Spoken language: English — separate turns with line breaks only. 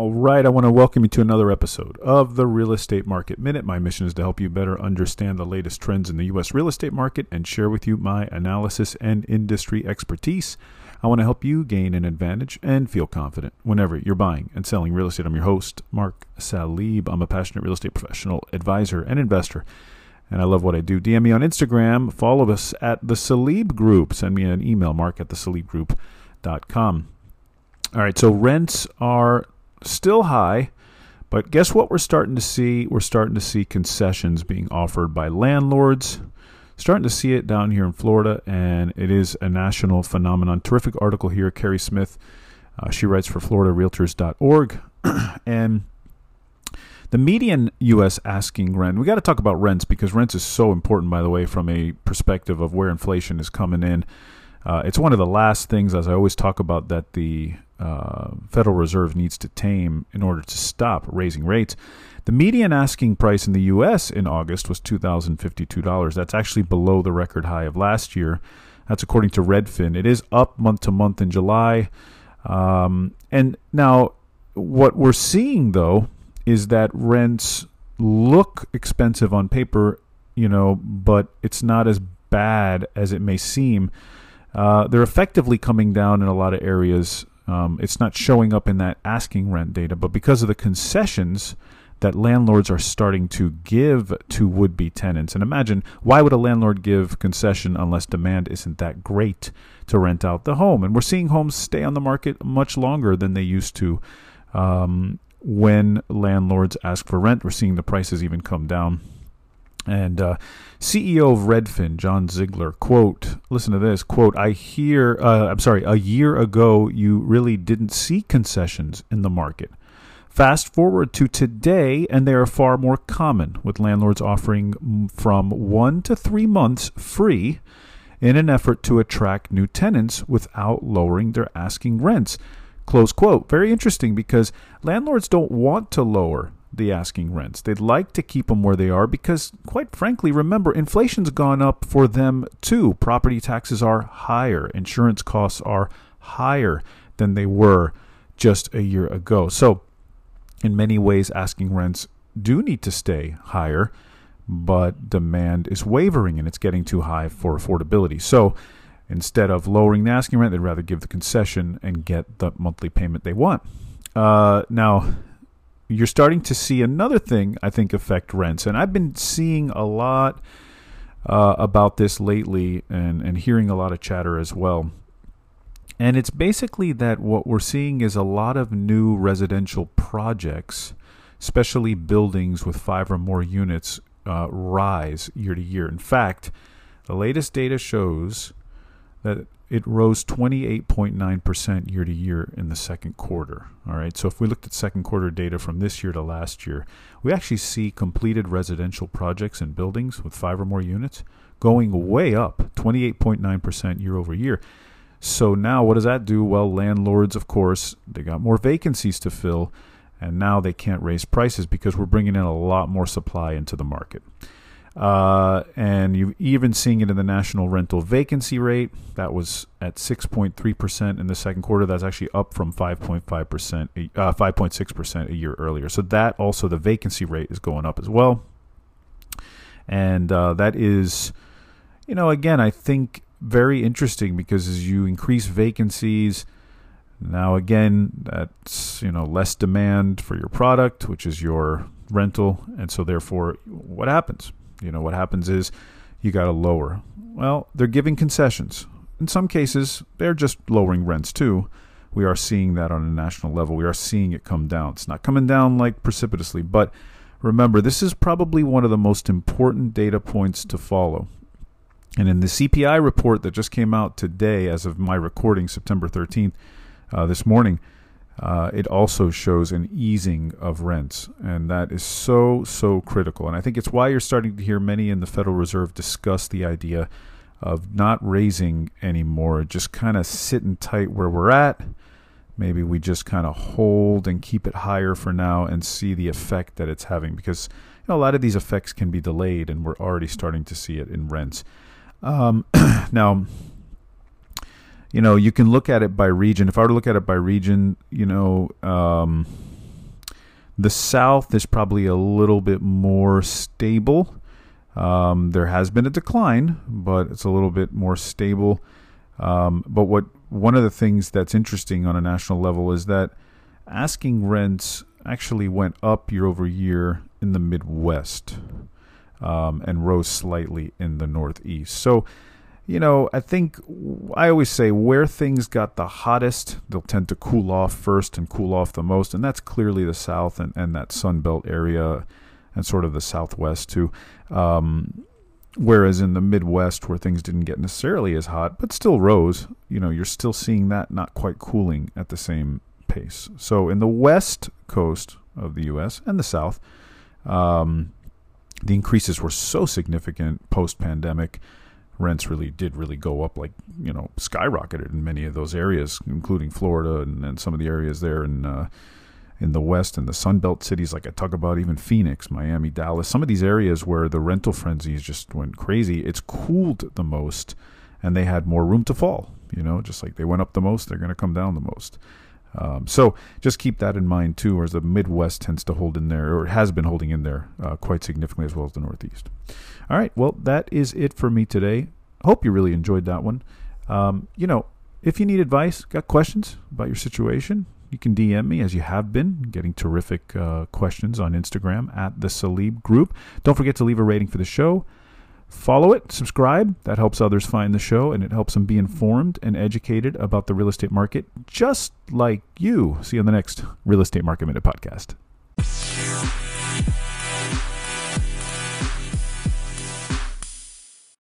All right, I want to welcome you to another episode of the Real Estate Market Minute. My mission is to help you better understand the latest trends in the U.S. real estate market and share with you my analysis and industry expertise. I want to help you gain an advantage and feel confident whenever you're buying and selling real estate. I'm your host, Mark Salib. I'm a passionate real estate professional, advisor, and investor. And I love what I do. DM me on Instagram. Follow us at the Salib Group. Send me an email, mark at the salibgroup.com. All right, so rents are still high, but guess what we're starting to see? We're starting to see concessions being offered by landlords. Starting to see it down here in Florida, and it is a national phenomenon. Terrific article here, Kerry Smith. Uh, she writes for FloridaRealtors.org. and the median U.S. asking rent, we got to talk about rents because rents is so important, by the way, from a perspective of where inflation is coming in. Uh, it's one of the last things, as I always talk about, that the uh, Federal Reserve needs to tame in order to stop raising rates. The median asking price in the U.S. in August was $2,052. That's actually below the record high of last year. That's according to Redfin. It is up month to month in July. Um, and now, what we're seeing, though, is that rents look expensive on paper, you know, but it's not as bad as it may seem. Uh, they're effectively coming down in a lot of areas um, it's not showing up in that asking rent data, but because of the concessions that landlords are starting to give to would be tenants. And imagine why would a landlord give concession unless demand isn't that great to rent out the home? And we're seeing homes stay on the market much longer than they used to. Um, when landlords ask for rent, we're seeing the prices even come down. And uh, CEO of Redfin, John Ziegler, quote, listen to this, quote, I hear, uh, I'm sorry, a year ago, you really didn't see concessions in the market. Fast forward to today, and they are far more common, with landlords offering from one to three months free in an effort to attract new tenants without lowering their asking rents. Close quote. Very interesting because landlords don't want to lower the asking rents. They'd like to keep them where they are because, quite frankly, remember, inflation's gone up for them too. Property taxes are higher, insurance costs are higher than they were just a year ago. So, in many ways, asking rents do need to stay higher, but demand is wavering and it's getting too high for affordability. So, instead of lowering the asking rent, they'd rather give the concession and get the monthly payment they want. Uh, now, you're starting to see another thing I think affect rents, and I've been seeing a lot uh, about this lately, and and hearing a lot of chatter as well. And it's basically that what we're seeing is a lot of new residential projects, especially buildings with five or more units, uh, rise year to year. In fact, the latest data shows that it rose 28.9% year to year in the second quarter. All right, so if we looked at second quarter data from this year to last year, we actually see completed residential projects and buildings with five or more units going way up 28.9% year over year. So now what does that do? Well, landlords, of course, they got more vacancies to fill, and now they can't raise prices because we're bringing in a lot more supply into the market. Uh, and you're even seeing it in the national rental vacancy rate. That was at 6.3% in the second quarter. That's actually up from 5.5%, uh, 5.6% a year earlier. So that also, the vacancy rate is going up as well. And uh, that is, you know, again, I think very interesting because as you increase vacancies, now again, that's, you know, less demand for your product, which is your rental. And so therefore, what happens? You know, what happens is you got to lower. Well, they're giving concessions. In some cases, they're just lowering rents too. We are seeing that on a national level. We are seeing it come down. It's not coming down like precipitously, but remember, this is probably one of the most important data points to follow. And in the CPI report that just came out today, as of my recording, September 13th, uh, this morning, uh, it also shows an easing of rents. And that is so, so critical. And I think it's why you're starting to hear many in the Federal Reserve discuss the idea of not raising anymore, just kind of sitting tight where we're at. Maybe we just kind of hold and keep it higher for now and see the effect that it's having because you know, a lot of these effects can be delayed and we're already starting to see it in rents. Um, now, you know, you can look at it by region. If I were to look at it by region, you know, um, The South is probably a little bit more stable. Um, there has been a decline, but it's a little bit more stable. Um, but what one of the things that's interesting on a national level is that asking rents actually went up year over year in the Midwest um, and rose slightly in the Northeast. So, you know, I think I always say where things got the hottest, they'll tend to cool off first and cool off the most. And that's clearly the South and, and that Sun Belt area and sort of the Southwest, too. Um, whereas in the Midwest, where things didn't get necessarily as hot, but still rose, you know, you're still seeing that not quite cooling at the same pace. So in the West Coast of the U.S. and the South, um, the increases were so significant post pandemic. Rents really did really go up, like you know, skyrocketed in many of those areas, including Florida and, and some of the areas there in uh, in the West and the Sun Belt cities, like I talk about, even Phoenix, Miami, Dallas. Some of these areas where the rental frenzies just went crazy. It's cooled the most, and they had more room to fall. You know, just like they went up the most, they're going to come down the most. Um, so just keep that in mind too, whereas the Midwest tends to hold in there, or has been holding in there uh, quite significantly, as well as the Northeast. All right, well, that is it for me today. Hope you really enjoyed that one. Um, you know, if you need advice, got questions about your situation, you can DM me as you have been, getting terrific uh, questions on Instagram at the Salib Group. Don't forget to leave a rating for the show. Follow it, subscribe. That helps others find the show and it helps them be informed and educated about the real estate market, just like you. See you on the next Real Estate Market Minute podcast.